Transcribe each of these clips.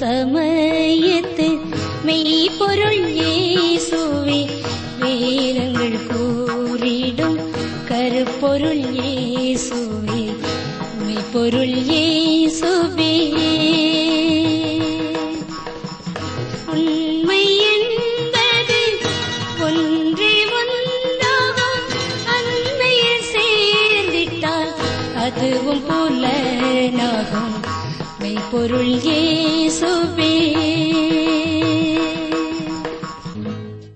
സമയത്ത് മെയ്പൊരുൾ യേസുവേ വേലങ്ങൾ കൂറിടും കരുപ്പൊരുൾ യേസുവേ பொருள் மெய்ப்பொருள் உண்மை என்பது ஒன்றே ஒன்றாகும் அன்மையில் சேர்ந்திட்டால் அதுவும் புலனாகும். மெய்ப்பொருள்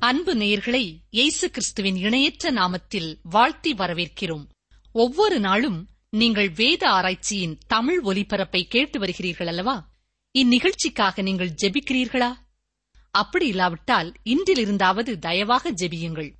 அன்பு நேயர்களை இயேசு கிறிஸ்துவின் இணையற்ற நாமத்தில் வாழ்த்தி வரவேற்கிறோம். ஒவ்வொரு நாளும் நீங்கள் வேத ஆராய்ச்சியின் தமிழ் ஒலிபரப்பை கேட்டு வருகிறீர்கள் அல்லவா? இந்நிகழ்ச்சிக்காக நீங்கள் ஜெபிக்கிறீர்களா? அப்படி இல்லாவிட்டால் இன்றிலிருந்தாவது தயவாக ஜெபியுங்கள்.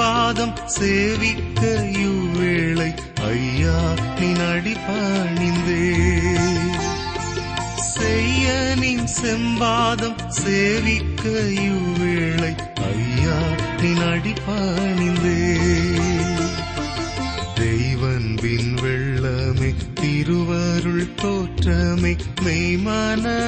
செம்பாதம் சேவிக்க இவ்வேளை ஐயா நின் அடிபணிந்தே செய்யனின் செம்பாதம் சேவிக்க இவ்வேளை ஐயா நீ அடிபணிந்தே தெய்வன்பின் வெள்ளமே திருவருள் தோற்றமே மெய்மனதானந்த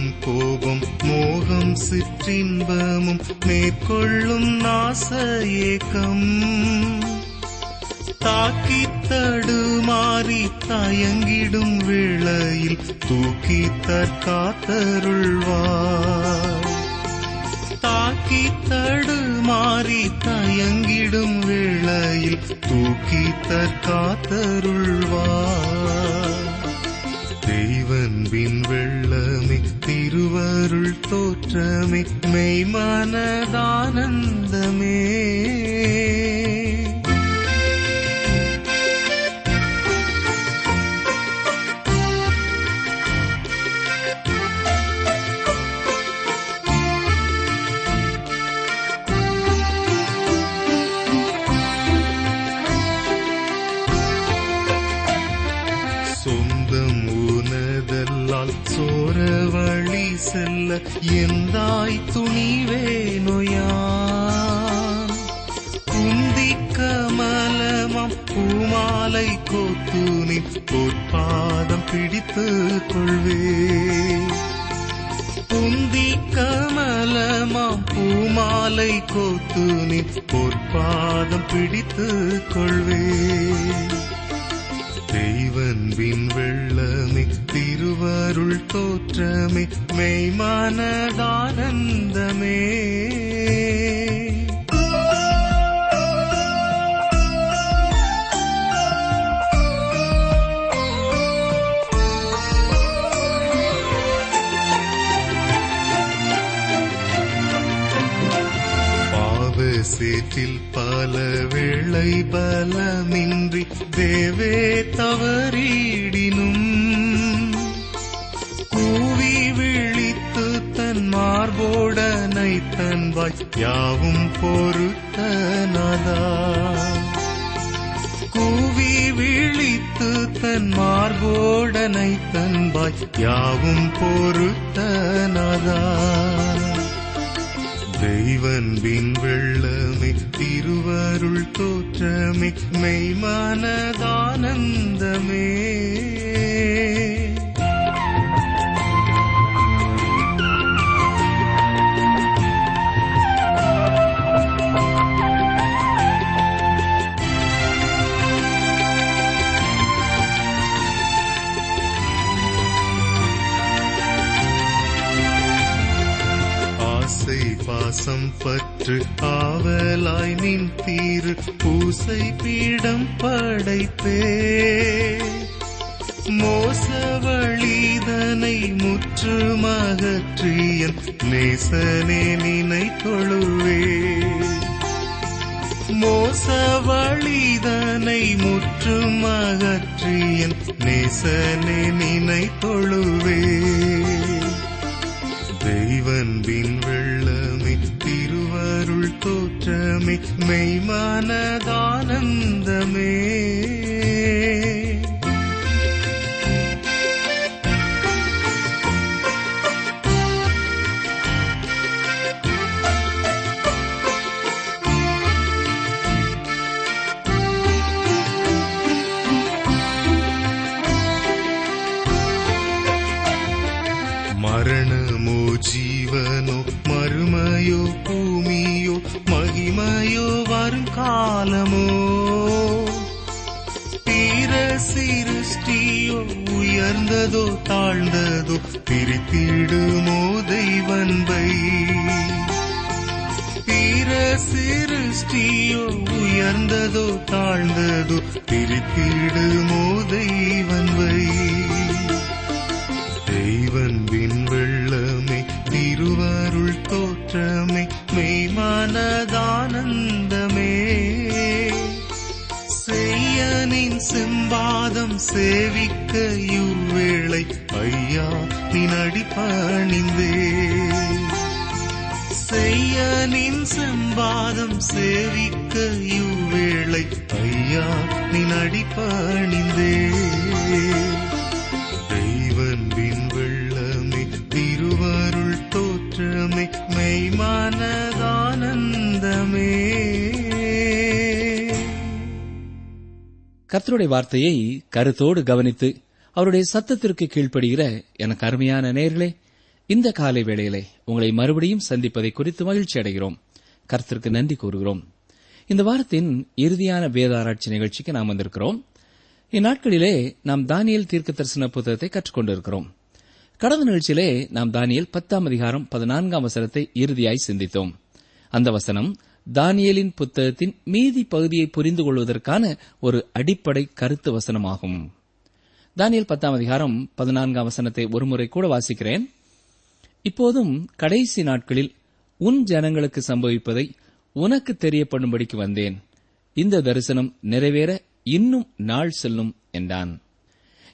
மோகம் கோபம் மோகம் சிற்றின்பமும் மேற்கொள்ளும் நாச ஏக்கம் தாக்கி தடுமாறி தயங்கிடும் வேளையில் தூக்கி தற்காத்தருள்வார். தாக்கி தடுமாறி தயங்கிடும் வேளையில் தூக்கி தற்காத்தருள்வார். தெய்வன்பின் வெள்ளமே அருள் தோற்றமே மெய்மனதானந்தமே சொந்தம் உனதல்லால் சோர செல்ல எந்தாய் துணிவே நொயான் குந்திக்க மலமம் பூமாலை கோத்துனின் பொற்பாதம் பிடித்து கொள்வே. குந்தி கமலமாம் பூமாலை கோத்துனின் பொற்பாதம் பிடித்து கொள்வே. தெய்வன்பின் வெள்ளமே திருவருள் தோற்றமே மெய்மானதானந்தமே. பாவ பல வேளை பலமின்றி தேவே தவறிடினும். கூவி விழித்து தன் மார்போடனை தன்வாய் யாவும் பொறுத்தனதா கூவி விழித்து தன் மார்போடனை தன்பாய் யாவும் பொறுத்தனதா தெய்வன் பின் வெள்ளமே திருவருள் தோற்றமே மெய்மானதானந்தமே. பாசம் பற்று ஆவலாய் நின் தீரு பூசை பீடம் படைத்தே. மோசவழிதனை முற்றுமகற்றியன் நேசனே நினை தொழுவே. மோசவழிதனை முற்றுமகற்றியன் நேசனே நினை தொழுவே. தெய்வன்பின் வெள்ளமே உள் தோற்றமே மெய்மானதானந்தமே மரணமோ ஜீவனோ மறுமையோ பூமியோ மகிமையோ வரும் காலமோ. தீர சிருஷ்டியோ உயர்ந்ததோ தாழ்ந்ததோ பிரித்திடுமோ தெய்வன்பை. தீர சிருஷ்டியோ உயர்ந்ததோ தாழ்ந்ததோ பிரித்திடுமோ தெய்வன்பை. தெய்வன் வெள்ளமே தோற்றமே மெய்மானதானந்தமே. செய்யனின் செம்பாதம் சேவிக்க இவ்வேளை ஐயா நின் பணிந்தே. செய்யனின் செம்பாதம் சேவிக்க இவ்வேளை ஐயா நின் பணிந்தே. கர்த்தருடைய வார்த்தையை கருத்தோடு கவனித்து அவருடைய சத்தத்திற்கு கீழ்ப்படுகிற எனக்கு அருமையான நேர்களே இந்த காலை வேளையிலே உங்களை மறுபடியும் சந்திப்பதை குறித்து மகிழ்ச்சி அடைகிறோம். கர்த்தருக்கு நன்றி கூறுகிறோம். இந்த வாரத்தின் இறுதியான வேதாராய்ச்சி நிகழ்ச்சிக்கு நாம் வந்திருக்கிறோம். இந்நாட்களிலே நாம் தானியல் தீர்க்க தரிசன புத்தகத்தை கற்றுக்கொண்டிருக்கிறோம். கடந்த நிகழ்ச்சியிலே நாம் தானியல் பத்தாம் அதிகாரம் பதினான்காம் வசனத்தை இறுதியாய் சிந்தித்தோம். அந்த வசனம் தானியலின் புத்தகத்தின் மீதி பகுதியை புரிந்து கொள்வதற்கான ஒரு அடிப்படை கருத்து வசனமாகும். தானியல் பத்தாம் அதிகாரம் பதினான்காம் வசனத்தை ஒருமுறை கூட வாசிக்கிறேன். இப்போதும் கடைசி நாட்களில் உன் ஜனங்களுக்கு சம்பவிப்பதை உனக்கு தெரியப்படும்படிக்கு வந்தேன். இந்த தரிசனம் நிறைவேற இன்னும் நாள் செல்லும் என்றான்.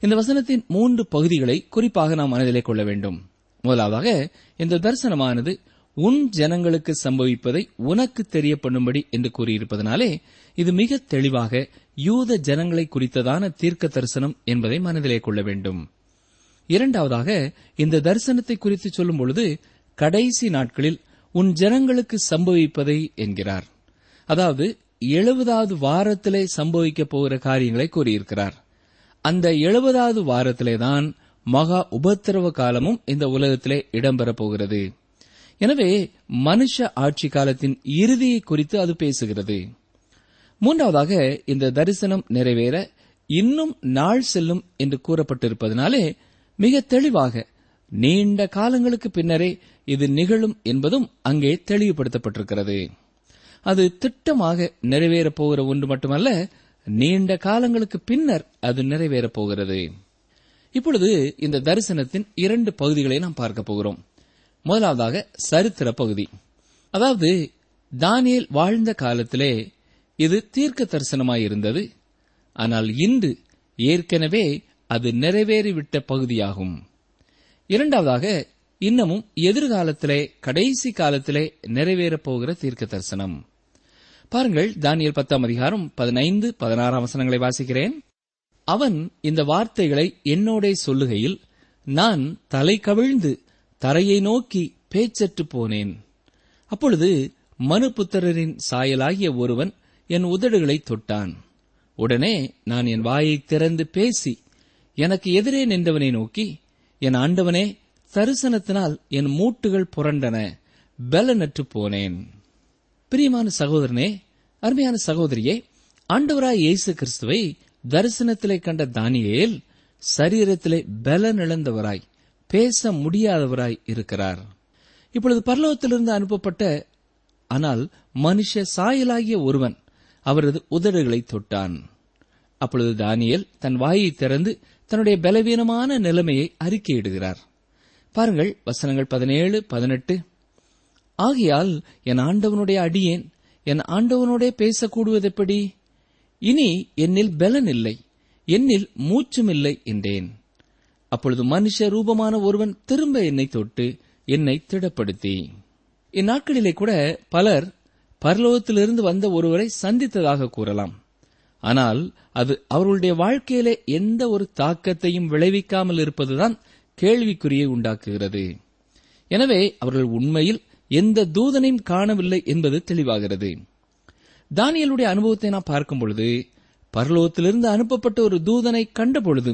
இந்த வசனத்தின் மூன்று பகுதிகளை குறிப்பாக நாம் மனதிலே கொள்ள வேண்டும். முதலாவதாக இந்த தரிசனமானது உன் ஜனங்களுக்கு சம்பவிப்பதை உனக்கு தெரியப்படும்படி என்று கூறியிருப்பதனாலே இது மிக தெளிவாக யூத ஜனங்களை குறித்ததான தீர்க்க தரிசனம் என்பதை மனதிலே கொள்ள வேண்டும். இரண்டாவதாக இந்த தரிசனத்தை குறித்து சொல்லும் பொழுது கடைசி நாட்களில் உன் ஜனங்களுக்கு சம்பவிப்பதை என்கிறார். அதாவது எழுபதாவது வாரத்திலே சம்பவிக்கப் போகிற காரியங்களை கூறியிருக்கிறார். அந்த எழுபதாவது வாரத்திலேதான் மகா உபத்திரவ காலமும் இந்த உலகத்திலே இடம்பெறப் போகிறது. எனவே மனுஷ ஆட்சி காலத்தின் இறுதியை குறித்து அது பேசுகிறது. மூன்றாவதாக இந்த தரிசனம் நிறைவேற இன்னும் நாள் செல்லும் என்று கூறப்பட்டிருப்பதனாலே மிக தெளிவாக நீண்ட காலங்களுக்கு பின்னரே இது நிகழும் என்பதும் அங்கே தெளிவுபடுத்தப்பட்டிருக்கிறது. அது திட்டமாக நிறைவேறப் போகிற ஒன்று மட்டுமல்ல நீண்ட காலங்களுக்கு பின்னர் அது நிறைவேறப் போகிறது. இப்பொழுது இந்த தரிசனத்தின் இரண்டு பகுதிகளை நாம் பார்க்க போகிறோம். முதலாவதாக சரித்திர பகுதி. அதாவது தானியல் வாழ்ந்த காலத்திலே இது தீர்க்க தரிசனமாயிருந்தது ஆனால் இன்று ஏற்கனவே அது நிறைவேறிவிட்ட பகுதியாகும். இரண்டாவதாக இன்னமும் எதிர்காலத்திலே கடைசி காலத்திலே நிறைவேறப் போகிற தீர்க்க தரிசனம். பாருங்கள் தானியல் பத்தாம் அதிகாரம் பதினைந்து பதினாறாம் வசனங்களை வாசிக்கிறேன். அவன் இந்த வார்த்தைகளை என்னோடே சொல்லுகையில் நான் தலை கவிழ்ந்து தரையை நோக்கி பேச்சற்று போனேன். அப்பொழுது மனுபுத்திரரின் சாயலாகிய ஒருவன் என் உதடுகளை தொட்டான். உடனே நான் என் வாயை திறந்து பேசி எனக்கு எதிரே நின்றவனை நோக்கி என் ஆண்டவனே தரிசனத்தினால் என் மூட்டுகள் புரண்டன பலனற்று போனேன். பிரியமான சகோதரனே அருமையான சகோதரியே ஆண்டவராய் இயேசு கிறிஸ்துவை தரிசனத்திலே கண்ட தானியேல் சரீரத்திலே பலனிழந்தவராய் பேச முடியாதவராய் இருக்கிறார். இப்பொழுது பரலோகத்திலிருந்து அனுப்பப்பட்ட ஆனால் மனுஷ சாயலாகிய ஒருவன் அவரது உதடுகளை தொட்டான். அப்பொழுது தானியல் தன் வாயை திறந்து தன்னுடைய பலவீனமான நிலைமையை அறிக்கையிடுகிறார். பாருங்கள் வசனங்கள் பதினேழு பதினெட்டு. ஆகையால் என் ஆண்டவனுடைய அடியேன் என் ஆண்டவனோடே பேசக்கூடுவதெப்படி இனி என்னில் பலன் இல்லை என்னில் மூச்சும் இல்லை என்றேன். அப்பொழுது மனுஷ ரூபமான ஒருவன் திரும்ப என்னை தொட்டு என்னை திடப்படுத்தி. இந்நாட்களிலே கூட பலர் பரலோகத்திலிருந்து வந்த ஒருவரை சந்தித்ததாக கூறலாம். ஆனால் அது அவர்களுடைய வாழ்க்கையிலே எந்த ஒரு தாக்கத்தையும் விளைவிக்காமல் இருப்பதுதான் கேள்விக்குறியை உண்டாக்குகிறது. எனவே அவர்கள் உண்மையில் எந்த தூதனையும் காணவில்லை என்பது தெளிவாகிறது. தானியலுடைய அனுபவத்தை நாம் பார்க்கும் பொழுது பரலோகத்திலிருந்து அனுப்பப்பட்ட ஒரு தூதனை கண்டபொழுது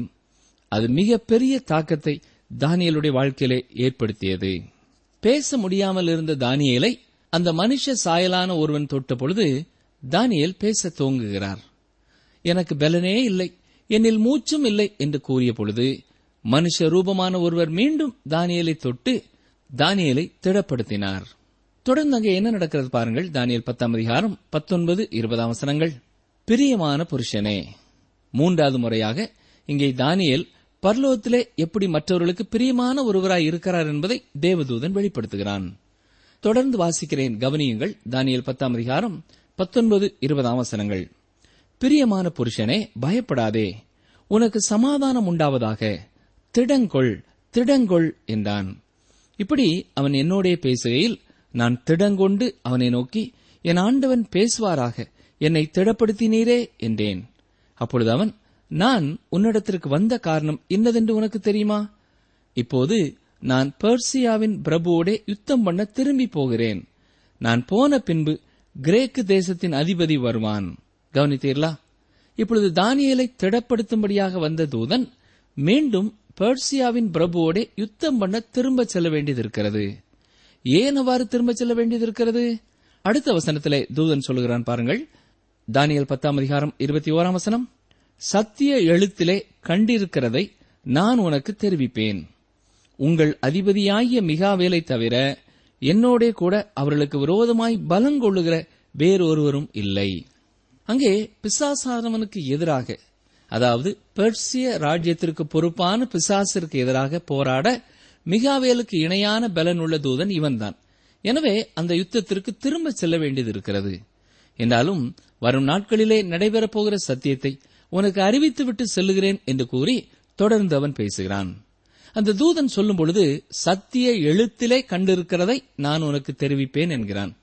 அது மிக பெரிய தாக்கத்தை தானியலுடைய வாழ்க்கையிலே ஏற்படுத்தியது. பேச முடியாமல் இருந்த தானியலை அந்த மனுஷ சாயலான ஒருவன் தொட்ட பொழுது தானியல் பேச தோங்குகிறார் எனக்கு பலனே இல்லை என்னில் மூச்சும் இல்லை என்று கூறிய பொழுது மனுஷ ரூபமான ஒருவர் மீண்டும் தானியலை தொட்டு தானியலை திடப்படுத்தினார். தொடர்ந்து அங்கே என்ன நடக்கிறது பாருங்கள் தானியல் பத்தாம் அதிகாரம் பத்தொன்பது இருபதாம் வசனங்கள். பிரியமான புருஷனே மூன்றாவது முறையாக இங்கே தானியல் பர்லோகத்திலே எப்படி மற்றவர்களுக்கு பிரியமான ஒருவராய் இருக்கிறார் என்பதை தேவதூதன் வெளிப்படுத்துகிறான். தொடர்ந்து வாசிக்கிறேன் கவனியுங்கள். தானியல் பத்தாம் அதிகாரம் பத்தொன்பது இருபதாம் வசனங்கள். பிரியமான புருஷனே பயப்படாதே. உனக்கு சமாதானம் உண்டாவதாக. திடங்கொள் திடங்கொள் என்றான். இப்படி அவன் என்னோடே பேசுகையில் நான் திடங்கொண்டு அவனை நோக்கி என் ஆண்டவன் பேசுவாராக என்னை திடப்படுத்தினீரே என்றேன். அப்பொழுது அவன் நான் உன்னிடத்திற்கு வந்த காரணம் இன்னதென்று உனக்கு தெரியுமா? இப்போது நான் பெர்சியாவின் பிரபுவோடே யுத்தம் பண்ண திரும்பி போகிறேன். நான் போன பின்பு கிரேக்கு தேசத்தின் அதிபதி வருவான். கவனித்தீர்களா? இப்பொழுது தானியலை திடப்படுத்தும்படியாக வந்த தூதன் மீண்டும் பெர்சியாவின் பிரபுவோடே யுத்தம் பண்ண திரும்ப செல்ல வேண்டியதிருக்கிறது. ஏன் அவ்வாறு திரும்ப செல்ல வேண்டியதிருக்கிறது? அடுத்த வசனத்திலே தூதன் சொல்லுகிறான் பாருங்கள். தானியல் பத்தாம் அதிகாரம் இருபத்தி ஓராம் வசனம். சத்திய எழுத்திலே கண்டிருக்கிறதை நான் உனக்கு தெரிவிப்பேன். உங்கள் அதிபதியாகிய மிகாவேலை தவிர என்னோடே கூட அவர்களுக்கு விரோதமாய் பலங்கொள்ளுகிற வேறொருவரும் இல்லை. அங்கே பிசாசாரவனுக்கு எதிராக அதாவது பெர்சிய ராஜ்யத்திற்கு பொறுப்பான பிசாசிற்கு எதிராக போராட மிகாவேலுக்கு இணையான பலன் உள்ள தூதன் இவன்தான். எனவே அந்த யுத்தத்திற்கு திரும்ப செல்ல வேண்டியது இருக்கிறது. என்றாலும் வரும் நாட்களிலே நடைபெறப் போகிற சத்தியத்தை உனக்கு அறிவித்துவிட்டு செல்லுகிறேன் என்று கூறி தொடர்ந்து அவன் பேசுகிறான். அந்த தூதன் சொல்லும் பொழுது சத்திய எழுத்திலே கண்டிருக்கிறதை நான் உனக்கு தெரிவிப்பேன் என்கிறான்.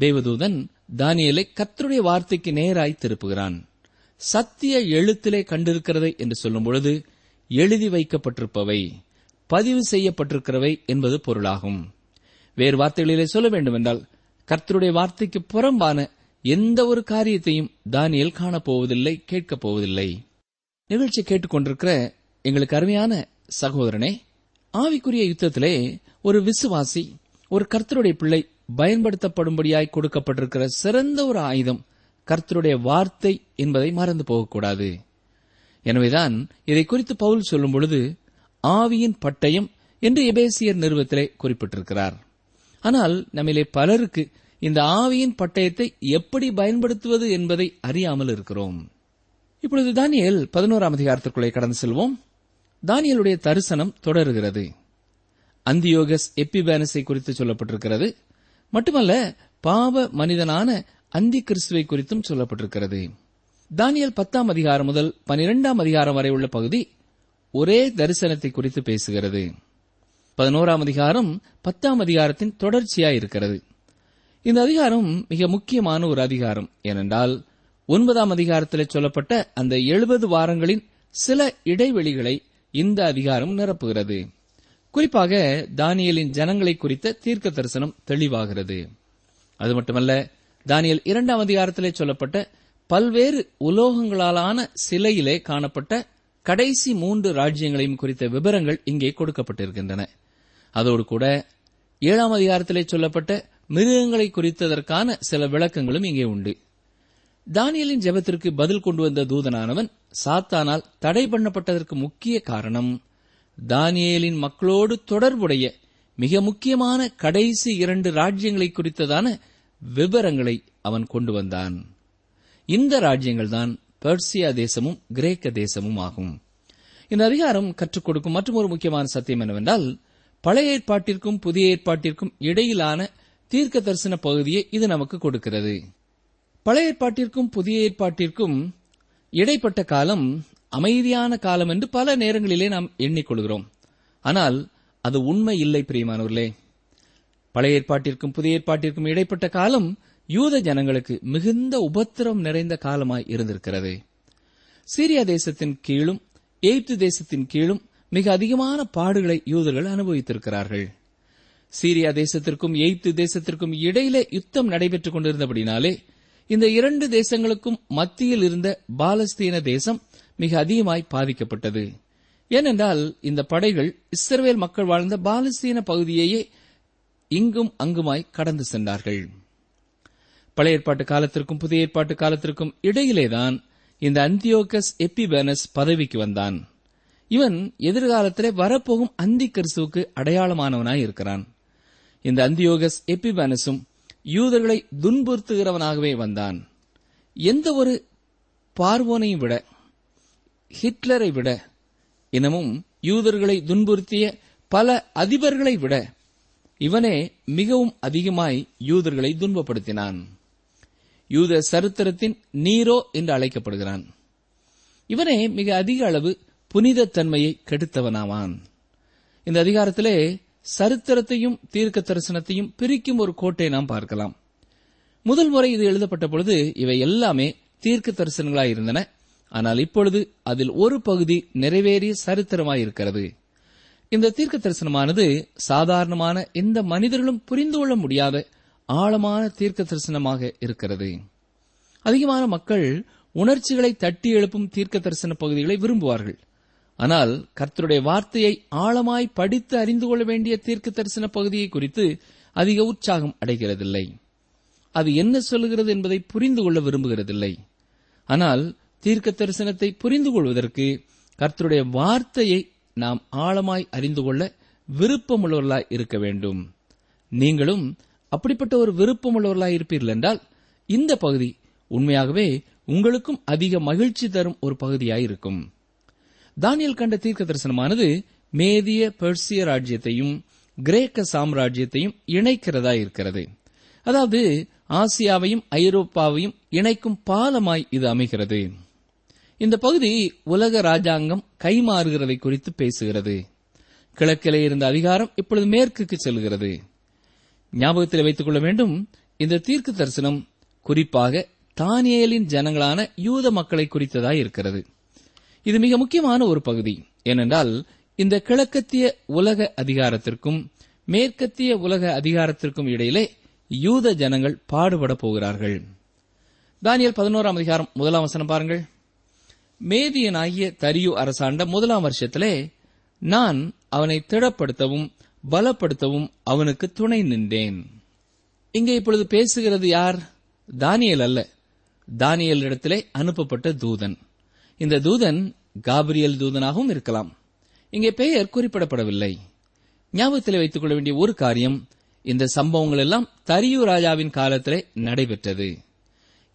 தேவதூதன் தானியலை கர்த்தருடைய வார்த்தைக்கு நேராய் திருப்புகிறான். சத்திய எழுத்திலே கண்டிருக்கிறதை என்று சொல்லும் பொழுது எழுதி வைக்கப்பட்டிருப்பவை பதிவு செய்யப்பட்டிருக்கிறவை என்பது பொருளாகும். வேறு வார்த்தைகளிலே சொல்ல வேண்டுமென்றால் கர்த்தருடைய வார்த்தைக்கு புறம்பான எந்த ஒரு காரியத்தையும் தானியல் காணப்போவதில்லை கேட்கப் போவதில்லை நிகழ்ச்சி கேட்டுக்கொண்டிருக்கிற எங்களுக்கு அருமையான சகோதரனே ஆவிக்குரிய யுத்தத்திலே ஒரு விசுவாசி ஒரு கர்த்தருடைய பிள்ளை பயன்படுத்தப்படும்படியாய் கொடுக்கப்பட்டிருக்கிற சிறந்த ஒரு ஆயுதம் கர்த்தருடைய வார்த்தை என்பதை மறந்து போகக்கூடாது. எனவேதான் இதை குறித்து பவுல் சொல்லும் பொழுது ஆவியின் பட்டயம் என்று எபேசியர் நிறுவத்திலே குறிப்பிட்டிருக்கிறார். ஆனால் நம்மிலே பலருக்கு இந்த ஆவியின் பட்டயத்தை எப்படி பயன்படுத்துவது என்பதை அறியாமல் இருக்கிறோம். இப்பொழுது தானியல் பதினோராம் அதிகாரத்திற்குள்ளே கடந்து செல்வோம். தானியலுடைய தரிசனம் தொடருகிறது. அந்தியோகஸ் எப்பிபேனஸை குறித்து சொல்லப்பட்டிருக்கிறது. மட்டுமல்ல பாவ மனிதனான அந்தி கிறிஸ்துவை குறித்தும் சொல்லப்பட்டிருக்கிறது. தானியல் பத்தாம் அதிகாரம் முதல் பனிரெண்டாம் அதிகாரம் வரை உள்ள பகுதி ஒரே தரிசனத்தை குறித்து பேசுகிறது. பதினோராம் அதிகாரம் பத்தாம் அதிகாரத்தின் தொடர்ச்சியாய் இருக்கிறது. இந்த அதிகாரம் மிக முக்கியமான ஒரு அதிகாரம். ஏனென்றால் ஒன்பதாம் அதிகாரத்தில் சொல்லப்பட்ட அந்த எழுபது வாரங்களின் சில இடைவெளிகளை இந்த அதிகாரம் நிரப்புகிறது. குறிப்பாக தானியலின் ஜனங்களை குறித்த தீர்க்க தரிசனம் தெளிவாகிறது. அது மட்டுமல்ல தானியல் இரண்டாம் அதிகாரத்திலே சொல்லப்பட்ட பல்வேறு உலோகங்களாலான சிலையிலே காணப்பட்ட கடைசி மூன்று ராஜ்யங்களையும் குறித்த விவரங்கள் இங்கே கொடுக்கப்பட்டிருக்கின்றன. அதோடு கூட ஏழாம் அதிகாரத்திலே சொல்லப்பட்ட மிருகங்களை குறித்ததற்கான சில விளக்கங்களும் இங்கே உண்டு. தானியலின் ஜெபத்திற்கு பதில் கொண்டு வந்த தூதனானவன் சாத்தானால் தடை பண்ணப்பட்டதற்கு முக்கிய காரணம் தானியலின் மக்களோடு தொடர்புடைய மிக முக்கியமான கடைசி இரண்டு ராஜ்யங்களை குறித்ததான விவரங்களை அவன் கொண்டு வந்தான். இந்த ராஜ்யங்கள்தான் பெர்சியா தேசமும் கிரேக்க தேசமும் ஆகும். இந்த அதிகாரம் கற்றுக் கொடுக்கும் மற்றொரு முக்கியமான சத்தியம் என்னவென்றால் பழைய ஏற்பாட்டிற்கும் புதிய ஏற்பாட்டிற்கும் இடையிலான தீர்க்க தரிசன பகுதியை இது நமக்கு கொடுக்கிறது. பழைய ஏற்பாட்டிற்கும் புதிய ஏற்பாட்டிற்கும் இடைப்பட்ட காலம் அமைதியான காலம் என்று பல நேரங்களிலே நாம் எண்ணிக்கொள்கிறோம். ஆனால் அது உண்மை இல்லை பிரியமானவர்களே. பழைய ஏற்பாட்டிற்கும் புதிய ஏற்பாட்டிற்கும் இடைப்பட்ட காலம் யூத ஜனங்களுக்கு மிகுந்த உபத்திரம் நிறைந்த காலமாய் இருந்திருக்கிறது. சீரியா தேசத்தின் கீழும் எய்ப்து தேசத்தின் கீழும் மிக அதிகமான பாடுகளை யூதர்கள் அனுபவித்திருக்கிறார்கள். சீரியா தேசத்திற்கும் எய்ப்து தேசத்திற்கும் இடையிலே யுத்தம் நடைபெற்றுக் கொண்டிருந்தபடினாலே இந்த இரண்டு தேசங்களுக்கும் மத்தியில் இருந்த பாலஸ்தீன தேசம் மிக அதிகமாய் பாதிக்கப்பட்டது. ஏனென்றால் இந்த படைகள் இஸ்ரவேல் மக்கள் வாழ்ந்த பாலஸ்தீன பகுதியையே இங்கும் அங்குமாய் கடந்து சென்றார்கள். பழைய ஏற்பாட்டு காலத்திற்கும் புதிய ஏற்பாட்டு காலத்திற்கும் இடையிலேதான் இந்த அந்தியோகஸ் எப்பிபேனஸ் பதவிக்கு வந்தான். இவன் எதிர்காலத்திலே வரப்போகும் அந்தி கிறிஸ்துவுக்கு அடையாளமானவனாய் இருக்கிறான். இந்த அந்தியோகஸ் எப்பிபானஸும் யூதர்களை துன்புறுத்துகிறவனாகவே வந்தான். எந்த ஒரு பார்வோனையும் விட ஹிட்லரை விட இனமும் யூதர்களை துன்புறுத்திய பல அதிபர்களை விட இவனே மிகவும் அதிகமாய் யூதர்களை துன்பப்படுத்தினான். யூத சரித்திரத்தின் நீரோ என்று அழைக்கப்படுகிறான். இவனே மிக அதிக அளவு புனிதத்தன்மையை கெடுத்தவனாவான். இந்த அதிகாரத்திலே சரித்திரத்தையும் தீர்க்க தரிசனத்தையும் பிரிக்கும் ஒரு கோட்டை நாம் பார்க்கலாம். முதல் முறை இது எழுதப்பட்ட பொழுது இவை எல்லாமே தீர்க்க தரிசனங்களாய் இருந்தன. ஆனால் இப்பொழுது அதில் ஒரு பகுதி நிறைவேறிய சரித்திரமாயிருக்கிறது இந்த தீர்க்க தரிசனமானது சாதாரணமான எந்த மனிதர்களும் புரிந்து கொள்ள முடியாத ஆழமான தீர்க்க தரிசனமாக இருக்கிறது. அதிகமான மக்கள் உணர்ச்சிகளை தட்டி எழுப்பும் தீர்க்க தரிசன பகுதிகளை விரும்புவார்கள். ஆனால் கர்த்தருடைய வார்த்தையை ஆழமாய் படித்து அறிந்து கொள்ள வேண்டிய தீர்க்க தரிசன பகுதியை குறித்து அதிக உற்சாகம் அடைகிறதில்லை. அது என்ன சொல்லுகிறது என்பதை புரிந்து கொள்ள விரும்புகிறதில்லை. ஆனால் தீர்க்க தரிசனத்தை புரிந்து கொள்வதற்கு கர்த்தருடைய வார்த்தையை நாம் ஆழமாய் அறிந்து கொள்ள விருப்பமுள்ளவர்களாய் இருக்க வேண்டும். நீங்களும் அப்படிப்பட்ட ஒரு விருப்பமுள்ளவர்களாய் இருப்பீர்கள் என்றால் இந்த பகுதி உண்மையாகவே உங்களுக்கும் அதிக மகிழ்ச்சி தரும் ஒரு பகுதியாயிருக்கும் இருக்கும். தானியல் கண்ட தீர்க்க தரிசனமானது மேதிய பெர்சிய ராஜ்யத்தையும் கிரேக்க சாம்ராஜ்யத்தையும் இணைக்கிறதா இருக்கிறது. அதாவது ஆசியாவையும் ஐரோப்பாவையும் இணைக்கும் பாலமாய் இது அமைகிறது. இந்த பகுதி உலக ராஜாங்கம் கைமாறுகிறதை குறித்து பேசுகிறது. கிழக்கிலே இருந்த அதிகாரம் இப்பொழுது மேற்குக்கு செல்கிறது. ஞாபகத்தில் வைத்துக் கொள்ள வேண்டும் இந்த தீர்க்க தரிசனம் குறிப்பாக தானியலின் ஜனங்களான யூத மக்களை குறித்ததாய் இருக்கிறது. இது மிக முக்கியமான ஒரு பகுதி. ஏனென்றால் இந்த கிழக்கத்திய உலக அதிகாரத்திற்கும் மேற்கத்திய உலக அதிகாரத்திற்கும் இடையிலே யூத ஜனங்கள் பாடுபட போகிறார்கள். தானியல் பதினோராம் அதிகாரம் முதலாம் வசனம் பாருங்கள். மேதியனாகிய தரியு அரசாண்ட முதலாம் வருஷத்திலே நான் அவனை திடப்படுத்தவும் பலப்படுத்தவும் அவனுக்கு துணை நின்றேன். இங்கே இப்பொழுது பேசுகிறது யார்? தானியல் அல்ல. தானியல் இடத்திலே அனுப்பப்பட்ட தூதன். இந்த தூதன் காபிரியல் தூதனாகவும் இருக்கலாம். இங்கே பெயர் குறிப்பிடப்படவில்லை. ஞாபகத்தில் வைத்துக் கொள்ள வேண்டிய ஒரு காரியம் இந்த சம்பவங்கள் எல்லாம் தரியு ராஜாவின் காலத்திலே நடைபெற்றது.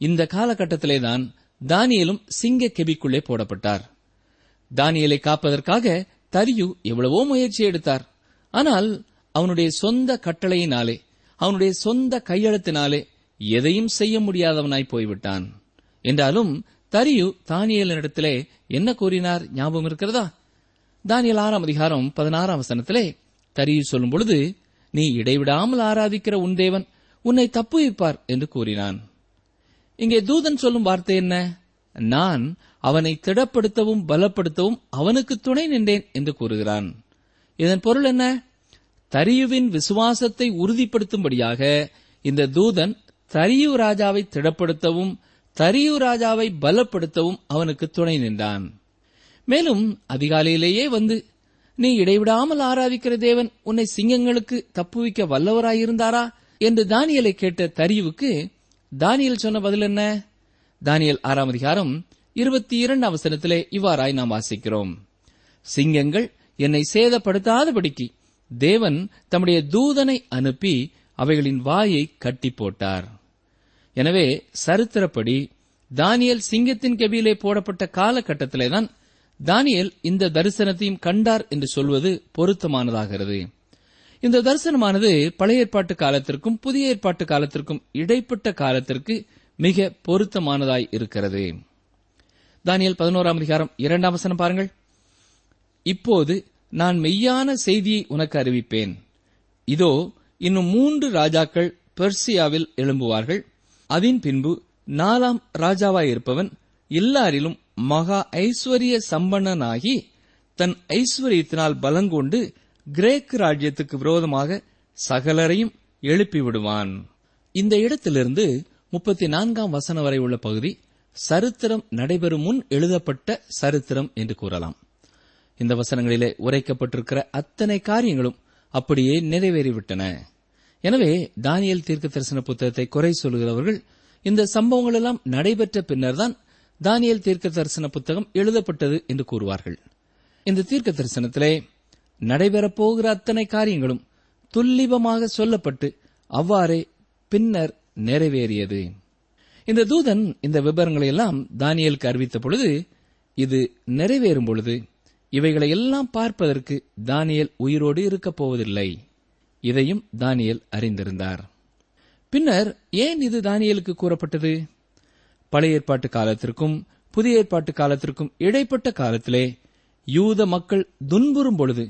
இந்த காலகட்டத்திலே தான் தானியலும் சிங்க கெபிக்குள்ளே போடப்பட்டார். தானியலை காப்பதற்காக தரியு எவ்வளவோ முயற்சி எடுத்தார். ஆனால் அவனுடைய சொந்த கட்டளையினாலே அவனுடைய சொந்த கையெழுத்தினாலே எதையும் செய்ய முடியாதவனாய் போய்விட்டான். என்றாலும் தரியு தானியலினிடத்திலே என்ன கூறினார்? ஞாபகம் இருக்கிறதா? தானியல் ஆறாம் அதிகாரம் பதினாறாம் வசனத்திலே தரியு சொல்லும் பொழுது நீ இடைவிடாமல் ஆராதிக்கிற உன் தேவன் உன்னை தப்புவிப்பார் என்று கூறினான். இங்கே தூதன் சொல்லும் வார்த்தை என்ன? நான் அவனை திடப்படுத்தவும் பலப்படுத்தவும் அவனுக்கு துணை நின்றேன் என்று கூறுகிறான். இதன் பொருள் என்ன? தரியுவின் விசுவாசத்தை உறுதிப்படுத்தும்படியாக இந்த தூதன் தரியு ராஜாவை திடப்படுத்தவும் தரியு ராஜாவை பலப்படுத்தவும் அவனுக்கு துணை நின்றான். மேலும் அதிகாலையிலேயே வந்து நீ இடைவிடாமல் ஆராதிக்கிற தேவன் உன்னை சிங்கங்களுக்கு தப்புவிக்க வல்லவராயிருந்தாரா? என்று தானியலை கேட்ட தரியுவுக்கு தானியல் சொன்ன பதில் என்ன? தானியல் ஆறாம் அதிகாரம் இருபத்தி இரண்டாம் வசனத்திலே இவ்வாறாய் நாம் வாசிக்கிறோம். சிங்கங்கள் என்னை சேதப்படுத்தாதபடிக்கு தேவன் தம்முடைய தூதனை அனுப்பி அவைகளின் வாயை கட்டி போட்டார் எனவே சரித்திரப்படி தானியல் சிங்கத்தின் கெபியிலே போடப்பட்ட காலகட்டத்திலேதான் தானியல் இந்த தரிசனத்தையும் கண்டார் என்று சொல்வது பொருத்தமானதாகிறது. இந்த தரிசனமானது பழைய ஏற்பாட்டு காலத்திற்கும் புதிய ஏற்பாட்டு காலத்திற்கும் இடைப்பட்ட காலத்திற்கு மிக பொருத்தமானதாய் இருக்கிறது. தானியல் பதினோராம் அதிகாரம் இரண்டாம் வசனம் பாருங்கள். இப்போது நான் மெய்யான செய்தியை உனக்கு அறிவிப்பேன். இதோ இன்னும் மூன்று ராஜாக்கள் பெர்சியாவில் எழும்புவார்கள். அதன் பின்பு நாலாம் ராஜாவாயிருப்பவன் எல்லாரிலும் மகா ஐஸ்வர்ய சம்பன்னனாகி தன் ஐஸ்வர்யத்தினால் பலங்கொண்டு கிரேக்கு ராஜ்யத்துக்கு விரோதமாக சகலரையும் எழுப்பிவிடுவான். இந்த இடத்திலிருந்து முப்பத்தி நான்காம் வசனம் வரை உள்ள பகுதி சரித்திரம் நடைபெறும் முன் எழுதப்பட்ட சரித்திரம் என்று கூறலாம். இந்த வசனங்களிலே உரைக்கப்பட்டிருக்கிற அத்தனை காரியங்களும் அப்படியே நிறைவேறிவிட்டன. எனவே தானியல் தீர்க்க தரிசன புத்தகத்தை குறை சொல்கிறவர்கள் இந்த சம்பவங்கள் எல்லாம் நடைபெற்ற பின்னர்தான் தானியல் தீர்க்க தரிசன புத்தகம் எழுதப்பட்டது என்று கூறுவார்கள். இந்த தீர்க்க தரிசனத்திலே நடைபெறப் போகிற அத்தனை காரியங்களும் துல்லிபமாக சொல்லப்பட்டு அவ்வாறே பின்னர் நிறைவேறியது. இந்த தூதன் இந்த விபரங்களை எல்லாம் தானியலுக்கு அறிவித்த பொழுது இது நிறைவேறும் பொழுது இவைகளை எல்லாம் பார்ப்பதற்கு தானியல் உயிரோடு இருக்கப் போவதில்லை. இதையும் தானியல் அறிந்திருந்தார். பின்னர் ஏன் இது தானியலுக்கு கூறப்பட்டது? பழைய ஏற்பாட்டு காலத்திற்கும் புதிய ஏற்பாட்டு காலத்திற்கும் இடைப்பட்ட காலத்திலே யூத மக்கள் துன்புறும் பொழுது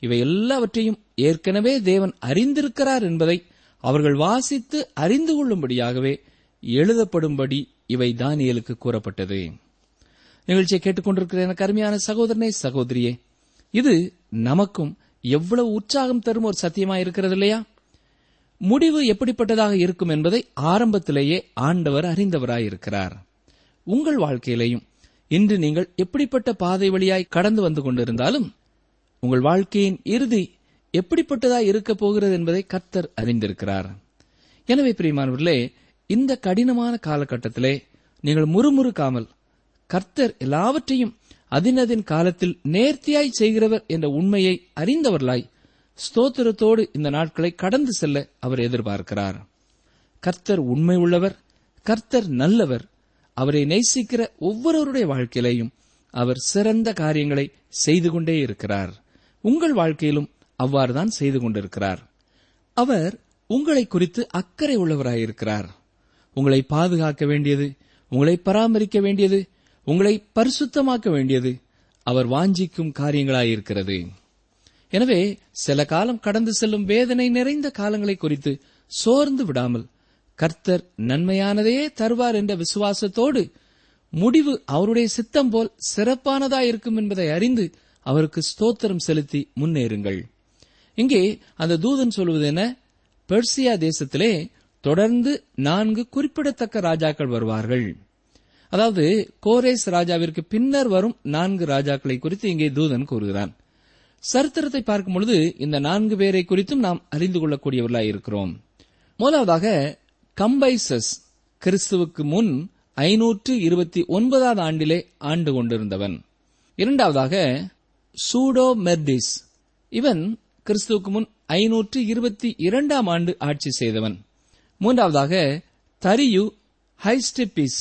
இவை எல்லாவற்றையும் ஏற்கனவே தேவன் அறிந்திருக்கிறார் என்பதை அவர்கள் வாசித்து அறிந்து கொள்ளும்படியாகவே எழுதப்படும்படி இவை தானியலுக்கு கூறப்பட்டது. நிகழ்ச்சியை கேட்டுக்கொண்டிருக்கிற எனக்கு அருமையான சகோதரனே சகோதரியே இது நமக்கும் எவ்வளவு உற்சாகம் தரும் ஒரு சத்தியமாயிருக்கிறது இல்லையா? முடிவு எப்படிப்பட்டதாக இருக்கும் என்பதை ஆரம்பத்திலேயே ஆண்டவர் அறிந்தவராயிருக்கிறார். உங்கள் வாழ்க்கையிலையும் இன்று நீங்கள் எப்படிப்பட்ட பாதை வழியாய் கடந்து வந்து கொண்டிருந்தாலும் உங்கள் வாழ்க்கையின் இறுதி எப்படிப்பட்டதாய் இருக்கப் போகிறது என்பதை கர்த்தர் அறிந்திருக்கிறார். எனவே பிரியமானவர்களே இந்த கடினமான காலகட்டத்திலே நீங்கள் முறுமுறுக்காமல் கர்த்தர் எல்லாவற்றையும் அதினதின் காலத்தில் நேர்த்தியாய் செய்கிறவர் என்ற உண்மையை அறிந்தவர்களாய் ஸ்தோத்திரத்தோடு இந்த நாட்களை கடந்து செல்ல அவர் எதிர்பார்க்கிறார். கர்த்தர் உண்மை உள்ளவர் கர்த்தர் நல்லவர். அவரை நேசிக்கிற ஒவ்வொருவருடைய வாழ்க்கையிலையும் அவர் சிறந்த காரியங்களை செய்து கொண்டே இருக்கிறார். உங்கள் வாழ்க்கையிலும் அவ்வாறுதான் செய்து கொண்டிருக்கிறார். அவர் உங்களை குறித்து அக்கறை உள்ளவராயிருக்கிறார். உங்களை பாதுகாக்க வேண்டியது உங்களை பராமரிக்க வேண்டியது உங்களை பரிசுத்தமாக்க வேண்டியது அவர் வாஞ்சிக்கும் காரியங்களாயிருக்கிறது. எனவே சில காலம் கடந்து செல்லும் வேதனை நிறைந்த காலங்களை குறித்து சோர்ந்து விடாமல் கர்த்தர் நன்மையானதையே தருவார் என்ற விசுவாசத்தோடு முடிவு அவருடைய சித்தம் போல் சிறப்பானதாயிருக்கும் என்பதை அறிந்து அவருக்கு ஸ்தோத்திரம் செலுத்தி முன்னேறுங்கள். இங்கே அந்த தூதன் சொல்வது என்ன? பெர்சியா தேசத்திலே தொடர்ந்து நான்கு குறிப்பிடத்தக்க ராஜாக்கள் வருவார்கள். அதாவது கோரேஸ் ராஜாவிற்கு பின்னர் வரும் நான்கு ராஜாக்களை குறித்து இங்கே தூதன் கூறுகிறான். சரித்திரத்தை பார்க்கும் பொழுது இந்த நான்கு பேரை குறித்தும் நாம் அறிந்து கொள்ளக்கூடியவர்களாய் இருக்கிறோம். முதலாவதாக கம்பைசஸ் கிறிஸ்துவுக்கு முன் ஐநூற்று இருபத்தி ஒன்பதாவது ஆண்டிலே ஆண்டு கொண்டிருந்தவன். இரண்டாவதாக சூடோ மெர்டிஸ். இவன் கிறிஸ்துவுக்கு முன் ஐநூற்று இருபத்தி இரண்டாம் ஆண்டு ஆட்சி செய்தவன். மூன்றாவதாக தரியு ஹைஸ்டிபிஸ்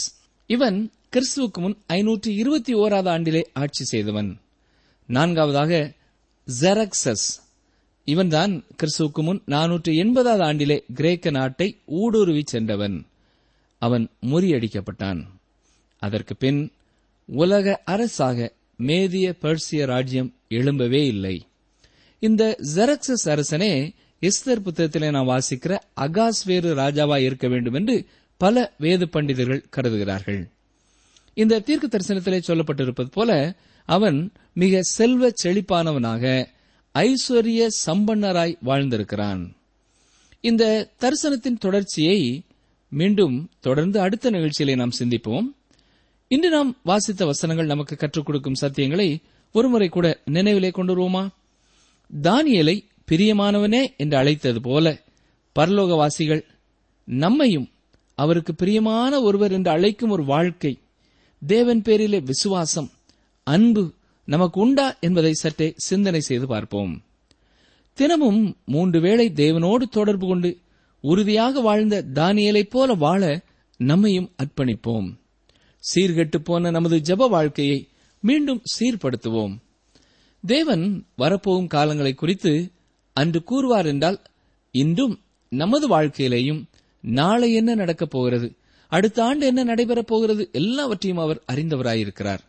இவன் கிறிஸ்துவுக்கு முன் ஐநூற்று இருபத்தி ஓராவது ஆண்டிலே ஆட்சி செய்தவன். நான்காவதாக ஜெரக்சஸ் இவன்தான் கிறிஸ்துவுக்கு முன் நானூற்று எண்பதாவது ஆண்டிலே கிரேக்க நாட்டை ஊடுருவி சென்றவன். அவன் முறியடிக்கப்பட்டான். அதற்கு பின் உலக அரசாக மேதிய பெர்சிய ராஜ்யம் எழும்பவே இல்லை. இந்த ஜெரக்சஸ் அரசனே இஸ்தர் புத்தகத்திலே நாம் வாசிக்கிற அகாஸ்வேறு ராஜாவா இருக்க வேண்டும் என்று பல வேத பண்டிதர்கள் கருதுகிறார்கள். இந்த தீர்க்க தரிசனத்திலே சொல்லப்பட்டிருப்பது போல அவன் மிக செல்வ செழிப்பானவனாக ஐஸ்வர்ய சம்பன்னராய் வாழ்ந்திருக்கிறான். இந்த தரிசனத்தின் தொடர்ச்சியை மீண்டும் தொடர்ந்து அடுத்த நிகழ்ச்சியிலே நாம் சிந்திப்போம். இன்று நாம் வாசித்த வசனங்கள் நமக்கு கற்றுக் கொடுக்கும் சத்தியங்களை ஒருமுறை கூட நினைவிலே கொண்டு வருவோமா? தானியலை பிரியமானவனே என்று அழைத்தது போல பரலோகவாசிகள் நம்மையும் அவருக்கு பிரியமான ஒருவர் என்று அழைக்கும் ஒரு வாழ்க்கை. தேவன் பேரிலே விசுவாசம் அன்பு நமக்கு உண்டா என்பதை சற்றே சிந்தனை செய்து பார்ப்போம். தினமும் மூன்று வேளை தேவனோடு தொடர்பு கொண்டு உறுதியாக வாழ்ந்த தானியலைப் போல வாழ நம்மையும் அர்ப்பணிப்போம். சீர்கெட்டுப் போன நமது ஜெப வாழ்க்கையை மீண்டும் சீர்படுத்துவோம். தேவன் வரப்போகும் காலங்களை குறித்து அன்று கூறுவார் என்றால் இன்றும் நமது வாழ்க்கையிலேயும் நாளை என்ன நடக்கப் போகிறது? அடுத்த ஆண்டு என்ன நடைபெறப் போகிறது? எல்லாவற்றையும் அவர் அறிந்தவராயிருக்கிறார்.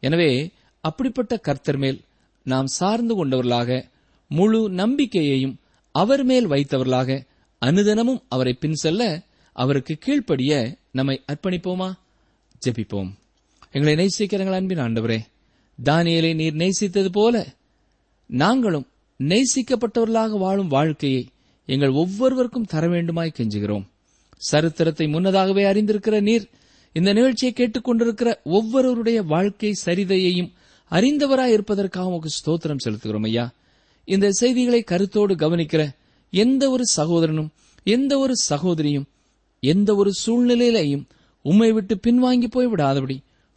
எனவே அப்படிப்பட்ட கர்த்தர் மேல் நாம் சார்ந்து கொண்டவர்களாக முழு நம்பிக்கையையும் அவர் மேல் வைத்தவர்களாக அனுதனமும் அவரை பின் செல்ல அவருக்கு கீழ்ப்படிய நம்மை அர்ப்பணிப்போமா? ஜெபிப்போம். எங்களை நேசிக்கிறங்கள் அன்பின் ஆண்டவரே தானியலை நீர் நேசித்தது போல நாங்களும் நேசிக்கப்பட்டவர்களாக வாழும் வாழ்க்கையை எங்கள் ஒவ்வொருவருக்கும் தர வேண்டுமாய் கெஞ்சுகிறோம். சரித்திரத்தை முன்னதாகவே அறிந்திருக்கிற நீர் இந்த நிகழ்ச்சியை கேட்டுக்கொண்டிருக்கிற ஒவ்வொருவருடைய வாழ்க்கை சரிதையையும் அறிந்தவராய் இருப்பதற்காக உமக்கு ஸ்தோத்திரம் செலுத்துகிறோம் ஐயா. இந்த செய்திகளை கருத்தோடு கவனிக்கிற எந்த ஒரு சகோதரனும் எந்த ஒரு சகோதரியும் எந்த ஒரு சூழ்நிலையிலையும் உம்மை விட்டு பின்வாங்கி போய் விடாதபடி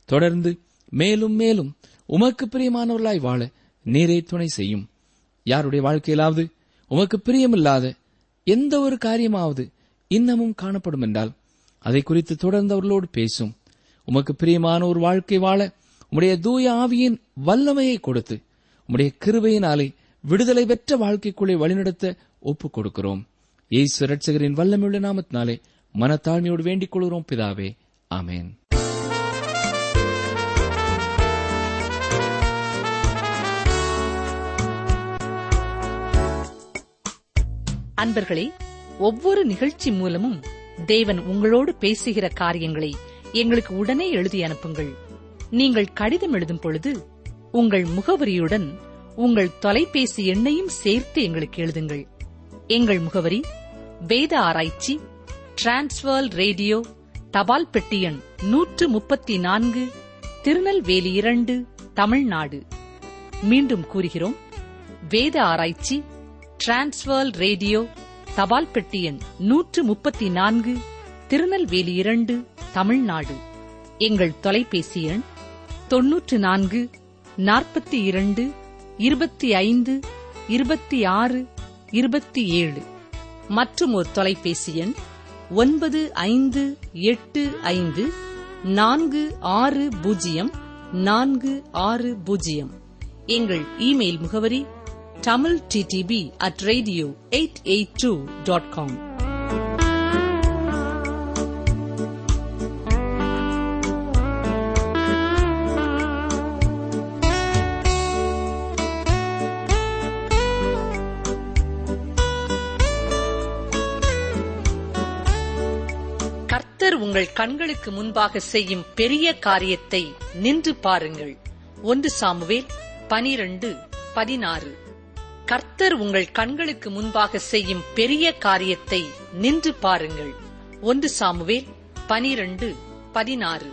தொடர்ந்து மேலும் மேலும் உமக்கு பிரியமானவர்களாய் வாழ நீரே துணை செய்யும். யாருடைய வாழ்க்கையிலாவது உமக்கு பிரியமில்லாத எந்த ஒரு காரியமாவது இன்னமும் காணப்படும் என்றால் அதை குறித்து தொடர்ந்து அவர்களோடு பேசும். உமக்கு பிரியமான ஒரு வாழ்க்கை வாழ உம்முடைய தூய ஆவியின் வல்லமையை கொடுத்து உம்முடைய கிருபையினாலே விடுதலை பெற்ற வாழ்க்கைக்குள்ளே வழிநடத்த ஒப்புக் கொடுக்கிறோம். இயேசு ரட்சகரின் வல்லமையுள்ள நாமத்தினாலே மனத்தாழ்மையோடு வேண்டிக் கொள்கிறோம் பிதாவே. ஆமேன். அன்பர்களே ஒவ்வொரு நிகழ்ச்சி மூலமும் தேவன் உங்களோடு பேசுகிற காரியங்களை எங்களுக்கு உடனே எழுதி அனுப்புங்கள். நீங்கள் கடிதம் எழுதும் பொழுது உங்கள் முகவரியுடன் உங்கள் தொலைபேசி எண்ணையும் சேர்த்து எங்களுக்கு எழுதுங்கள். எங்கள் முகவரி வேத ஆராய்ச்சி டிரான்ஸ்வர் ரேடியோ தபால் பெட்டி எண் நூற்று முப்பத்தி நான்கு திருநெல்வேலி இரண்டு தமிழ்நாடு. மீண்டும் கூறுகிறோம் வேத ஆராய்ச்சி டிரான்ஸ்வர் ரேடியோ தபால் பெட்டி எண் நூற்று முப்பத்தி நான்கு திருநெல்வேலி இரண்டு தமிழ்நாடு. எங்கள் தொலைபேசி எண் தொன்னூற்று நான்கு நாற்பத்தி இரண்டு இருபத்தி ஐந்து இருபத்தி ஆறு இருபத்தி ஏழு மற்றும் ஒரு தொலைபேசி எண் ஒன்பது ஐந்து எட்டு ஐந்து நான்கு ஆறு பூஜ்ஜியம் நான்கு ஆறு பூஜ்ஜியம். எங்கள் இமெயில் முகவரி Tamil DTP at radio eight eight two dot com கர்த்தர் உங்கள் கண்களுக்கு முன்பாக செய்யும் பெரிய காரியத்தை நின்று பாருங்கள். ஒன்று சாமுவேல் பனிரண்டு பதினாறு. கர்த்தர் உங்கள் கண்களுக்கு முன்பாக செய்யும் பெரிய காரியத்தை நின்று பாருங்கள். ஒன்று சாமுவேல் பனிரண்டு பதினாறு.